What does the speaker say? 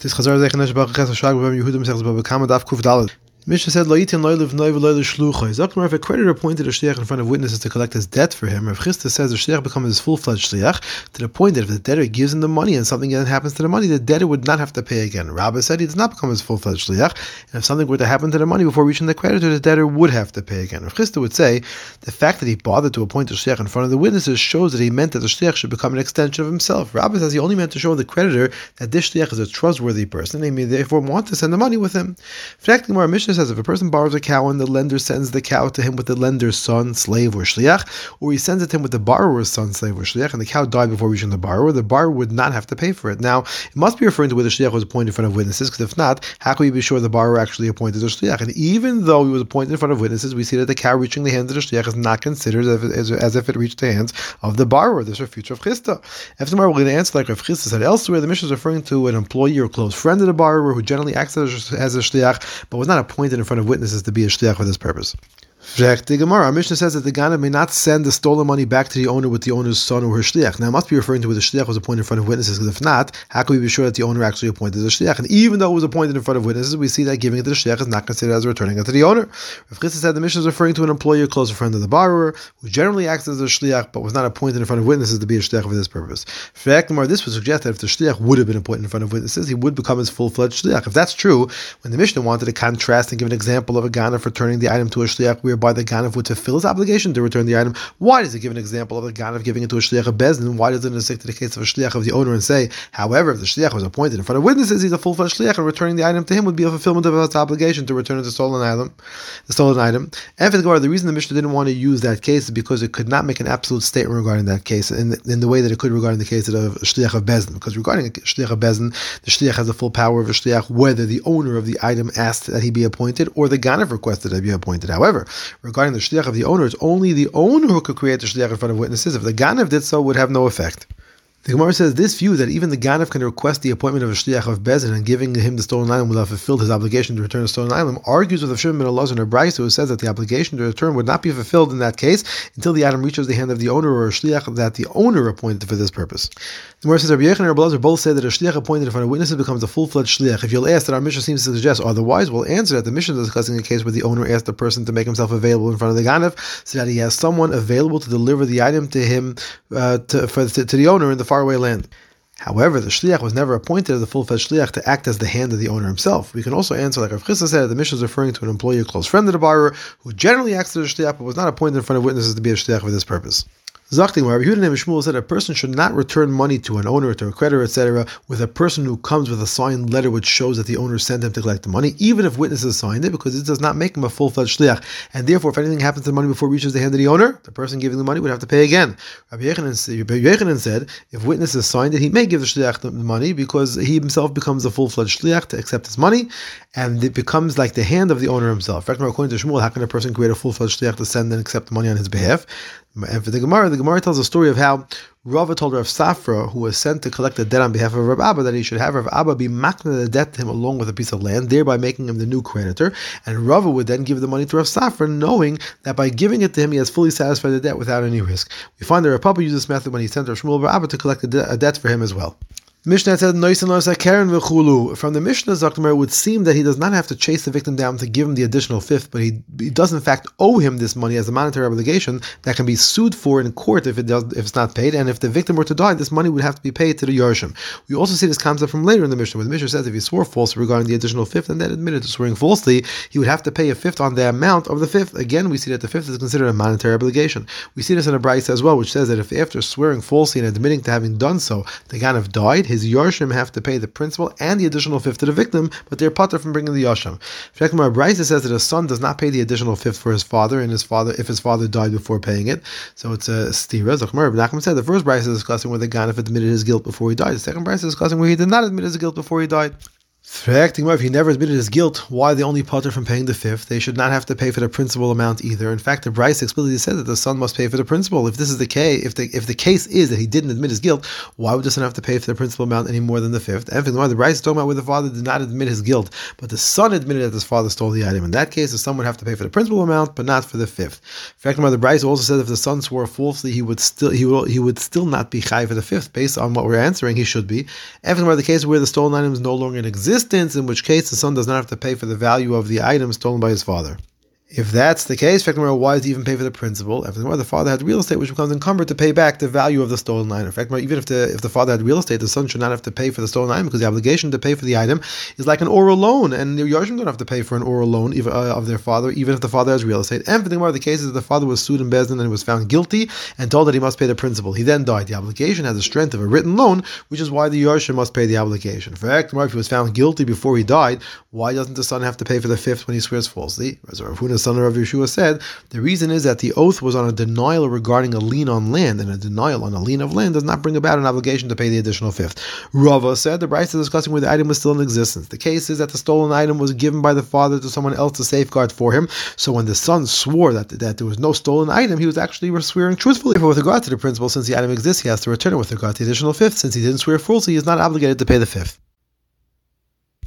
Das Chazar sagt, Nesh Baruch Ches, Shag, Bebem Yehudim, Sech, Bebem Kama, Daf, Kuf, Dalet. Mishnah said, "Lo'itin lo'iliv noiv lo'iliv shluchai." Zakmar, if a creditor appointed a shliach in front of witnesses to collect his debt for him, Rav Chisda says the shliach becomes his full-fledged shliach to the point that if the debtor gives him the money and something happens to the money, the debtor would not have to pay again. Rabbah said he does not become his full-fledged shliach, and if something were to happen to the money before reaching the creditor, the debtor would have to pay again. Rav Chisda would say the fact that he bothered to appoint a shliach in front of the witnesses shows that he meant that the shliach should become an extension of himself. Rabbah says he only meant to show the creditor that this shliach is a trustworthy person, and he may therefore want to send the money with him. In Fact, Mishnah says if a person borrows a cow and the lender sends the cow to him with the lender's son, slave, or shliach, or he sends it to him with the borrower's son, slave, or shliach, and the cow died before reaching the borrower, the borrower would not have to pay for it. Now, it must be referring to whether shliach was appointed in front of witnesses, because if not, how can we be sure the borrower actually appointed a shliach? And even though he was appointed in front of witnesses, we see that the cow reaching the hands of the shliach is not considered as if, it reached the hands of the borrower. This is a future of Chisda. If tomorrow, we're going to answer like Rav Chisda said elsewhere. The Mishnah is referring to an employee or close friend of the borrower who generally acts as as a shliach, but was not appointed in front of witnesses to be a shliach for this purpose. The Gemara, our Mishnah says that the Ganav may not send the stolen money back to the owner with the owner's son or her shliach. Now, it must be referring to whether the shliach was appointed in front of witnesses, because if not, how can we be sure that the owner actually appointed the shliach? And even though it was appointed in front of witnesses, we see that giving it to the shliach is not considered as returning it to the owner. Rav Chisda said the Mishnah is referring to an employee or closer friend of the borrower, who generally acts as a shliach, but was not appointed in front of witnesses to be a shliach for this purpose. For Gemara, this would suggest that if the shliach would have been appointed in front of witnesses, he would become his full-fledged shliach. If that's true, when the Mishnah wanted to contrast and give an example of a Ganav returning the item to a shliach, whereby the Ganav would fulfill his obligation to return the item. Why does it give an example of the Ganav giving it to a shliach of Beis Din? Why does it stick to the case of a shliach of the owner and say, however, if the shliach was appointed in front of witnesses, he's a full-fledged shliach, and returning the item to him would be a fulfillment of his obligation to return the stolen item. The stolen item. And for the the reason the Mishnah didn't want to use that case is because it could not make an absolute statement regarding that case in the, in the way that it could regarding the case of shliach of Beis Din. Because regarding a shliach of Beis Din, the shliach has the full power of a shliach, whether the owner of the item asked that he be appointed or the Ganav requested that he be appointed. However, regarding the shliach of the owner, it's only the owner who could create the shliach in front of witnesses. If the Ganav did so, would have no effect. The Gemara says this view that even the Ganav can request the appointment of a shliach of Beis Din and giving him the stolen item will have fulfilled his obligation to return the stolen item argues with the Shimon ben Elazar and who says that the obligation to return would not be fulfilled in that case until the item reaches the hand of the owner or a shliach that the owner appointed for this purpose. The Gemara says Rabbi Yochanan and Rabbi Elazar both say that a shliach appointed in front of witnesses becomes a full-fledged shliach. If you'll ask that our Mishnah seems to suggest otherwise, we'll answer that the Mishnah is discussing a case where the owner asked the person to make himself available in front of the Ganav so that he has someone available to deliver the item to him uh, to, for, to, to the owner in the faraway land. However, the shliach was never appointed as the full-fledged shliach to act as the hand of the owner himself. We can also answer, like Rav Chisda said, the Mishnah is referring to an employee or close friend of the borrower who generally acts as a shliach but was not appointed in front of witnesses to be a shliach for this purpose. Zachting, Rabbi Yehuda and Shmuel said a person should not return money to an owner, to a creditor, etc., with a person who comes with a signed letter which shows that the owner sent him to collect the money, even if witnesses signed it, because it does not make him a full-fledged shliach. And therefore, if anything happens to the money before it reaches the hand of the owner, the person giving the money would have to pay again. Rabbi Yochanan said, if witnesses signed it, he may give the shliach the money because he himself becomes a full-fledged shliach to accept his money, and it becomes like the hand of the owner himself. According to Shmuel, how can a person create a full-fledged shliach to send and accept money on his behalf? And for the Gemara, the Gemara tells a story of how Rava told Rav Safra, who was sent to collect the debt on behalf of Rav Abba, that he should have Rav Abba be makna the debt to him along with a piece of land, thereby making him the new creditor. And Rava would then give the money to Rav Safra, knowing that by giving it to him, he has fully satisfied the debt without any risk. We find that Rav Papa used this method when he sent Rav Shmuel Rav Abba to collect a, de- a debt for him as well. Mishnah said Karen. From the Mishnah, Zakmer would seem that he does not have to chase the victim down to give him the additional fifth, but he, he does in fact owe him this money as a monetary obligation that can be sued for in court if it does if it's not paid. And if the victim were to die, this money would have to be paid to the Yarshim. We also see this concept from later in the Mishnah, where the Mishnah says if he swore falsely regarding the additional fifth and then admitted to swearing falsely, he would have to pay a fifth on the amount of the fifth. Again, we see that the fifth is considered a monetary obligation. We see this in a Brisa as well, which says that if after swearing falsely and admitting to having done so, the Ganav died, his Yarshim have to pay the principal and the additional fifth to the victim, but they're putter from bringing the asham. Shekmar Brisa says that a son does not pay the additional fifth for his father, and his father if his father died before paying it. So it's a stira. Zachmar Nachman said the first Brisa is discussing where the Ganef admitted his guilt before he died. The second Brisa is discussing where he did not admit his guilt before he died. If he never admitted his guilt, why they only potter from paying the fifth? They should not have to pay for the principal amount either. In fact, the Brisa explicitly said that the son must pay for the principal. If this is the case, if the if the case is that he didn't admit his guilt, why would the son have to pay for the principal amount any more than the fifth? And the Brisa is talking about where the father did not admit his guilt, but the son admitted that his father stole the item. In that case, the son would have to pay for the principal amount, but not for the fifth. In fact, the Brisa also said if the son swore falsely, he would still he will he would still not be high for the fifth. Based on what we're answering, he should be. And the case where the stolen item is no longer in existence, in which case the son does not have to pay for the value of the item stolen by his father. If that's the case, why does he even pay for the principal? Furthermore, the father had real estate which becomes encumbered to pay back the value of the stolen item. Fact, even if the if the father had real estate, the son should not have to pay for the stolen item because the obligation to pay for the item is like an oral loan, and the Yarshim don't have to pay for an oral loan uh, of their father, even if the father has real estate. And for the the case is that the father was sued in Beis Din and was found guilty and told that he must pay the principal. He then died. The obligation has the strength of a written loan, which is why the Yarshim must pay the obligation. Fact, if he was found guilty before he died, why doesn't the son have to pay for the fifth when he swears falsely? Rav Huna, son of Yeshua, said, the reason is that the oath was on a denial regarding a lien on land, and a denial on a lien of land does not bring about an obligation to pay the additional fifth. Rava said the Brisa is discussing where the item was still in existence. The case is that the stolen item was given by the father to someone else to safeguard for him. So when the son swore that, that there was no stolen item, he was actually swearing truthfully. With regard to the principle, since the item exists, he has to return it with regard to the additional fifth. Since he didn't swear falsely, he is not obligated to pay the fifth.